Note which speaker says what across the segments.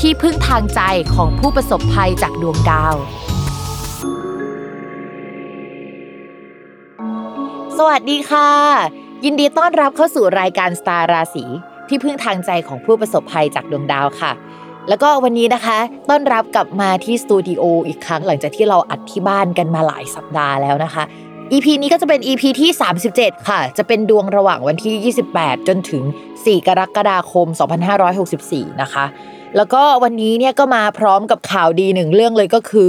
Speaker 1: ที่พึ่งทางใจของผู้ประสบภัยจากดวงดาว สวัสดีค่ะ ยินดีต้อนรับเข้าสู่รายการสตาร์ราศีที่พึ่งทางใจของผู้ประสบภัยจากดวงดาวค่ะ แล้วก็วันนี้นะคะ ต้อนรับกลับมาที่สตูดิโออีกครั้งหลังจากที่เราอัดที่บ้านกันมาหลายสัปดาห์แล้วนะคะ EP นี้ก็จะเป็น EP ที่ 37 ค่ะ จะเป็นดวงระหว่างวันที่ 28 จนถึง 4 กรกฎาคม 2564 นะคะ แล้วก็วันนี้เนี่ยก็มาพร้อมกับข่าวดีหนึ่งเรื่องเลยก็คือ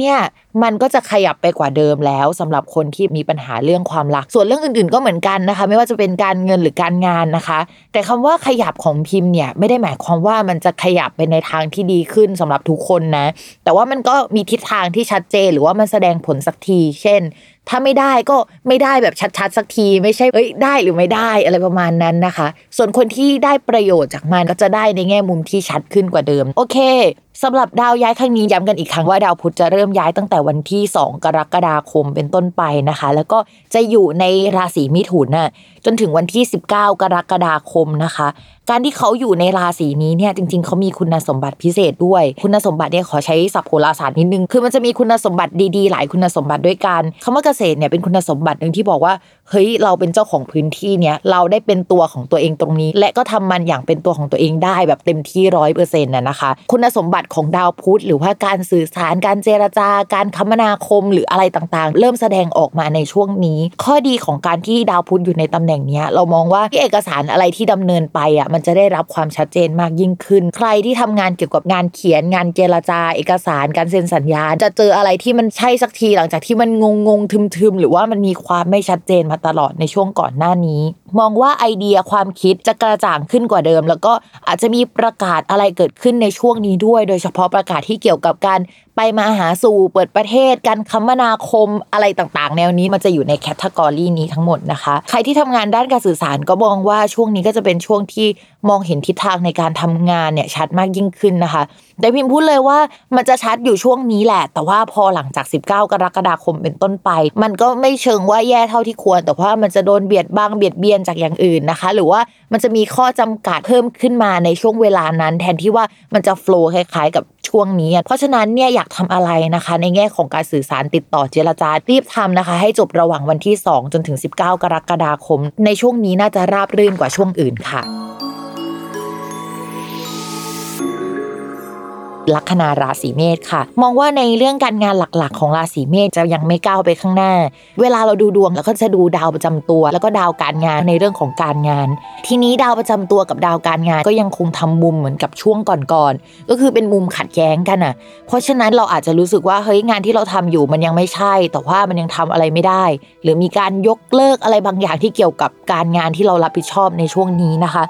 Speaker 1: เนี่ยมันก็จะขยับไปกว่าเดิมแล้วสำหรับคนที่มีปัญหาเรื่องความรัก ส่วนเรื่องอื่นๆก็เหมือนกันนะคะ ไม่ว่าจะเป็นการเงินหรือการงานนะคะ แต่คำว่าขยับของพิมพ์เนี่ยไม่ได้หมายความว่ามันจะขยับไปในทางที่ดีขึ้นสำหรับทุกคนนะ แต่ว่ามันก็มีทิศทางที่ชัดเจนหรือว่ามันแสดงผลสักที เช่น ถ้าไม่ได้ก็ไม่ได้แบบชัดๆสักที ไม่ใช่เอ้ยได้หรือไม่ได้อะไรประมาณนั้นนะคะ ส่วนคนที่ได้ประโยชน์จากมันก็จะได้ในแง่มุมที่ชัดขึ้นกว่าเดิม โอเคสำหรับดาวย้ายครั้งนี้ย้ำกันอีกครั้งว่าดาวพุธจะเริ่มย้ายตั้งแต่วันที่ 2 กรกฎาคมเป็นต้นไปนะคะ แล้วก็จะอยู่ในราศีมิถุนน่ะ จนถึงวันที่ 19 กรกฎาคมนะคะ การที่เขาอยู่ในราศีนี้เนี่ยจริง ๆเขามีคุณสมบัติพิเศษด้วย คุณสมบัติเนี่ยขอใช้ศัพท์โหราศาสตร์นิดนึง คือมันจะมีคุณสมบัติดีๆ หลายคุณสมบัติด้วยกันคำว่าเกษตรเนี่ยเป็นคุณสมบัติหนึ่งที่บอกว่าเฮ้ยเราเป็นเจ้าของพื้นที่เนี่ยเราได้เป็นตัวของตัวเองตรงนี้ และก็ทำมันอย่างเป็นตัวของตัวเองได้แบบเต็มที่ร้อยเปอร์เซ็นต์นะนะคะ คุณสมบัติของดาวพุธหรือว่าการสื่อสารการเจรจาการคมนาคมหรืออะไรต่างๆ เริ่มแสดงออกมาในช่วงนี้ ข้อดีของการที่ดาวพุธอยู่ในตำแหน่งนี้เรามองว่าที่เอกสารอะไรที่ดำเนินไปอะมันจะได้รับความชัดเจนมากยิ่งขึ้น ใครที่ทำงานเกี่ยวกับงานเขียนงานเจรจา เอกสารการเซ็นสัญญา จะเจออะไรที่มันใช่สักทีหลังจากที่มันงงงทึมๆหรือว่ามันมีความไม่ชัดเจนมาตลอดในช่วงก่อนหน้านี้ มองว่าไอเดียความคิดจะกระจ่างขึ้นกว่าเดิม แล้วก็อาจจะมีประกาศอะไรเกิดขึ้นในช่วงนี้ด้วย โดยเฉพาะประกาศที่เกี่ยวกับการไปมาหาสู่เปิดประเทศ การคมนาคมอะไรต่างๆ แนวนี้มันจะอยู่ในแคตตากรีนี้ทั้งหมดนะคะ ใครที่ทำงานด้านการสื่อสารก็มองว่าช่วงนี้ก็จะเป็นช่วงที่ มองเห็นทิศทางในการทำงานเนี่ยชัดมากยิ่งขึ้นนะคะ แต่พิมพ์พูดเลยว่ามันจะชัดอยู่ช่วงนี้แหละ แต่ว่าพอหลังจาก 19 กรกฎาคมเป็นต้นไป มันก็ไม่เชิงว่าแย่เท่าที่ควร แต่ว่ามันจะโดนเบียดบ้างเบียดเบียนจากอย่างอื่นนะคะ หรือว่ามันจะมีข้อจำกัดเพิ่มขึ้นมาในช่วงเวลานั้น แทนที่ว่ามันจะโฟล์คล้ายๆ กับช่วงนี้ เพราะฉะนั้นเนี่ยอยากทำอะไรนะคะ ในแง่ของการสื่อสารติดต่อเจรจารีบทำนะคะ ให้จบระหว่างวันที่ 2 จนถึง 19 กรกฎาคม ในช่วงนี้น่าจะราบรื่นกว่าช่วงอื่นค่ะ ลัคนาราศีเมษค่ะ มองว่าในเรื่องการงานหลักๆ ของราศีเมษจะยังไม่ก้าวไปข้างหน้า เวลาเราดูดวงแล้วก็จะดูดาวประจำตัว แล้วก็ดาวการงานในเรื่องของการงาน ทีนี้ดาวประจำตัวกับดาวการงานก็ยังคงทำมุมเหมือนกับช่วงก่อนๆก็คือเป็นมุมขัดแย้งกันอะ เพราะฉะนั้นเราอาจจะรู้สึกว่าเฮ้ยงานที่เราทำอยู่มันยังไม่ใช่ แต่ว่ามันยังทำอะไรไม่ได้ หรือมีการยกเลิกอะไรบางอย่างที่เกี่ยวกับการงานที่เรารับผิดชอบในช่วงนี้นะคะ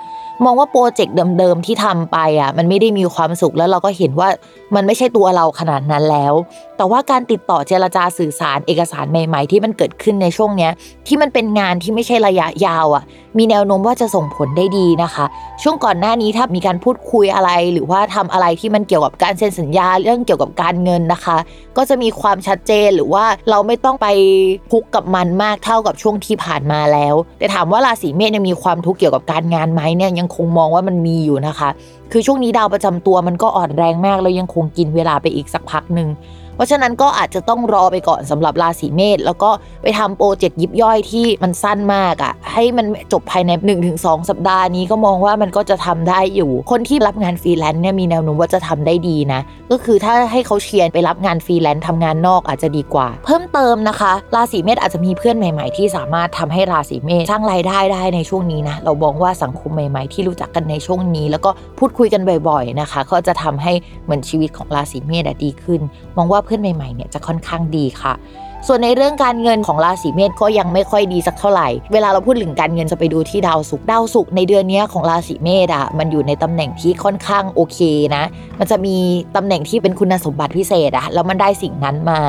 Speaker 1: มองว่าโปรเจกต์เดิมๆที่ทำไปอะมันไม่ได้มีความสุขแล้วเราก็เห็นว่ามันไม่ใช่ตัวเราขนาดนั้นแล้ว แต่ว่าการติดต่อเจรจาสื่อสารเอกสารใหม่ ๆ ที่มันเกิดขึ้นในช่วงเนี้ยที่มันเป็นงานที่ไม่ใช่ระยะยาวอะ มีแนวโน้มว่าจะส่งผลได้ดีนะคะ ช่วงก่อนหน้านี้ถ้ามีการพูดคุยอะไร หรือว่าทำอะไรที่มันเกี่ยวกับการเซ็นสัญญาเรื่องเกี่ยวกับการเงินนะคะ ก็จะมีความชัดเจนหรือว่าเราไม่ต้องไปทุกกับมันมากเท่ากับช่วงที่ผ่านมาแล้ว แต่ถามว่าราศีเมษยังมีความทุกข์เกี่ยวกับการงานไหมเนี่ยยังคงมองว่ามันมีอยู่นะคะ คือช่วงนี้ดาวประจำตัวมันก็อ่อนแรงมากแล้วยังคงกินเวลาไปอีกสักพักหนึ่ง เพราะฉะนั้นก็อาจจะต้องรอไปก่อนสำหรับราศีเมษแล้วก็ไปทำโปรเจกต์ยิบย่อยที่มันสั้นมากอะ่ะ ให้มันจบภายใน 1-2 สัปดาห์นี้ก็มองว่ามันก็จะทำได้อยู่ คนที่รับงานฟรีแลนซ์เนี่ยมีแนวโน้มว่าจะทำได้ดีนะ ก็คือถ้าให้เขาเชียร์ไปรับงานฟรีแลนซ์ทำงานนอกอาจจะดีกว่า เพิ่มเติมนะคะ ราศีเมษอาจจะมีเพื่อนใหม่ ๆ ที่สามารถทำให้ราศีเมษสร้างรายได้ได้ในช่วงนี้นะเรามองว่าสังคมใหม่ ๆ ที่รู้จักกันในช่วงนี้ แล้วก็พูดคุยกันบ่อย ๆ นะคะ ก็จะทำให้เหมือนชีวิตของราศีเมษดีขึ้น มองว่าเพื่อนใหม่ๆเนี่ยจะค่อนข้างดีค่ะ ส่วนในเรื่องการเงินของราศีเมษก็ยังไม่ค่อยดีสักเท่าไหร่ เวลาเราพูดถึงการเงินจะไปดูที่ดาวศุกร์ดาวศุกร์ในเดือนนี้ของราศีเมษอะมันอยู่ในตำแหน่งที่ค่อนข้างโอเคนะ มันจะมีตำแหน่งที่เป็นคุณสมบัติพิเศษอะแล้วมันได้สิ่งนั้นมา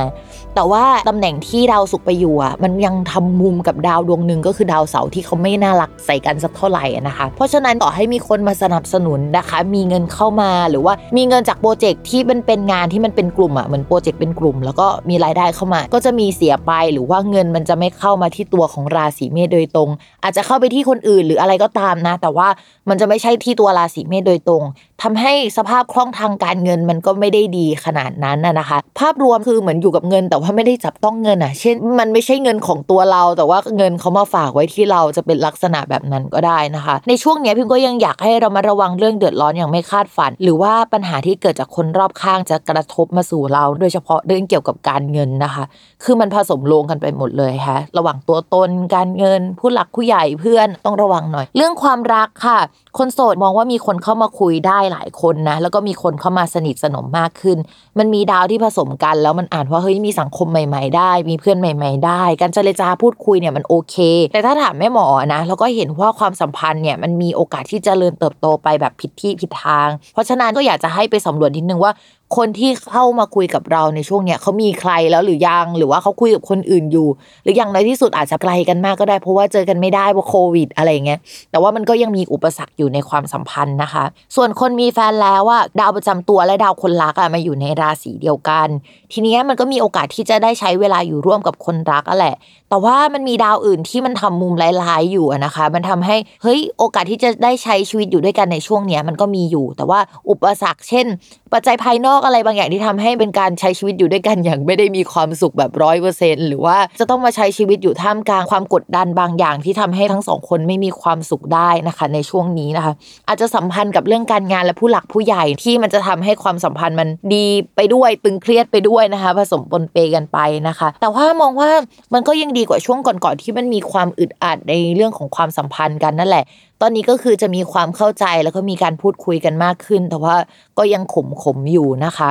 Speaker 1: แต่ว่าตำแหน่งที่ดาวศุกร์ไปอยู่อะมันยังทำมุมกับดาวดวงหนึ่งก็คือดาวเสาร์ที่เขาไม่น่ารักใส่กันสักเท่าไหร่นะคะ เพราะฉะนั้นต่อให้มีคนมาสนับสนุนนะคะ มีเงินเข้ามาหรือว่ามีเงินจากโปรเจกต์ที่มันเป็นงานที่มันเป็นกลุ่มอะเหมือนโปรเจกต์เป็นกลุ่ม แล้วก็มีรายได้เข้ามาก็จะมีเสียไปหรือว่าเงินมันจะไม่เข้ามาที่ตัวของราศีเมษโดยตรง อาจจะเข้าไปที่คนอื่นหรืออะไรก็ตามนะ แต่ว่ามันจะไม่ใช่ที่ตัวราศีเมษโดยตรง ทำให้สภาพคล่องทางการเงินมันก็ไม่ได้ดีขนาดนั้นนะคะ ภาพรวมคือเหมือนอยู่กับเงิน แต่ว่าไม่ได้จับต้องเงินอะ เช่น มันไม่ใช่เงินของตัวเรา แต่ว่าเงินเขามาฝากไว้ที่เราจะเป็นลักษณะแบบนั้นก็ได้นะคะ ในช่วงนี้พิมก็ยังอยากให้เรามาระวังเรื่องเดือดร้อนอย่างไม่คาดฝัน หรือว่าปัญหาที่เกิดจากคนรอบข้างจะกระทบมาสู่เรา โดยเฉพาะเรื่องเกี่ยวกับการเงินนะคะ คือมันผสมลงกันไปหมดเลยค่ะระหว่างตัวตนการเงิน ผู้หลักผู้ใหญ่เพื่อนต้องระวังหน่อย เรื่องความรักค่ะ คนโสดมองว่ามีคนเข้ามาคุยได้หลายคนนะแล้วก็มีคนเข้ามาสนิทสนมมากขึ้น มันมีดาวที่ผสมกันแล้วมันอ่านว่าเฮ้ยมีสังคมใหม่ ๆ ได้ มีเพื่อนใหม่ ๆ ได้ การเจรจาพูดคุยเนี่ยมันโอเค แต่ถ้าถามแม่หมอนะเราก็เห็นว่าความสัมพันธ์เนี่ยมันมีโอกาสที่จะเจริญเติบโตไปแบบผิดที่ผิดทาง เพราะฉะนั้นก็อยากจะให้ไปสำรวจนิดนึงว่า คนที่เข้ามาคุยกับเราในช่วงเนี้ยเขามีใครแล้วหรือยังหรือว่าเขาคุยกับคนอื่นอยู่ หรืออย่างในที่สุดอาจจะไกลกันมากก็ได้ เพราะว่าเจอกันไม่ได้เพราะโควิด อะไรเงี้ยแต่ว่ามันก็ยังมีอุปสรรคอยู่ในความสัมพันธ์นะคะ ส่วนคนมีแฟนแล้วอะดาวประจำตัวและดาวคนรักอะมาอยู่ในราศีเดียวกัน ทีนี้มันก็มีโอกาสที่จะได้ใช้เวลาอยู่ร่วมกับคนรักอะแหละ แต่ว่ามันมีดาวอื่นที่มันทำมุมร้ายๆอยู่นะคะ มันทำให้เฮ้ยโอกาสที่จะได้ใช้ชีวิตอยู่ด้วยกันในช่วงเนี้ยมันก็มีอยู่ แต่ว่าอุปสรรคเช่น ปัจจัยภายนอกอะไรบางอย่างที่ทำให้เป็นการใช้ชีวิตอยู่ด้วยกันอย่างไม่ได้มีความสุขแบบร้อยเปอร์เซ็นหรือว่าจะต้องมาใช้ชีวิตอยู่ท่ามกลางความกดดันบางอย่างที่ทำให้ทั้งสองคนไม่มีความสุขได้นะคะ ในช่วงนี้นะคะ อาจจะสัมพันธ์กับเรื่องการงานและผู้หลักผู้ใหญ่ที่มันจะทำให้ความสัมพันธ์มันดีไปด้วยตึงเครียดไปด้วยนะคะ ผสมปนเปกันไปนะคะ แต่ว่ามองว่ามันก็ยังดีกว่าช่วงก่อนๆที่มันมีความอึดอัดในเรื่องของความสัมพันธ์กันนั่นแหละ ตอนนี้ก็คือจะมีความเข้าใจแล้วก็มีการพูดคุยกันมากขึ้น แต่ว่าก็ยังขมขมอยู่นะคะ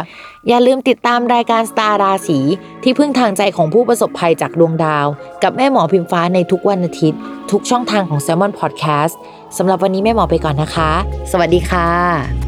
Speaker 1: อย่าลืมติดตามรายการสตาร์ราศีที่พึ่งทางใจของผู้ประสบภัยจากดวงดาว กับแม่หมอพิมฟ้าในทุกวันอาทิตย์ ทุกช่องทางของ s ซ l m o n Podcast สำหรับวันนี้แม่หมอไปก่อนนะคะ สวัสดีค่ะ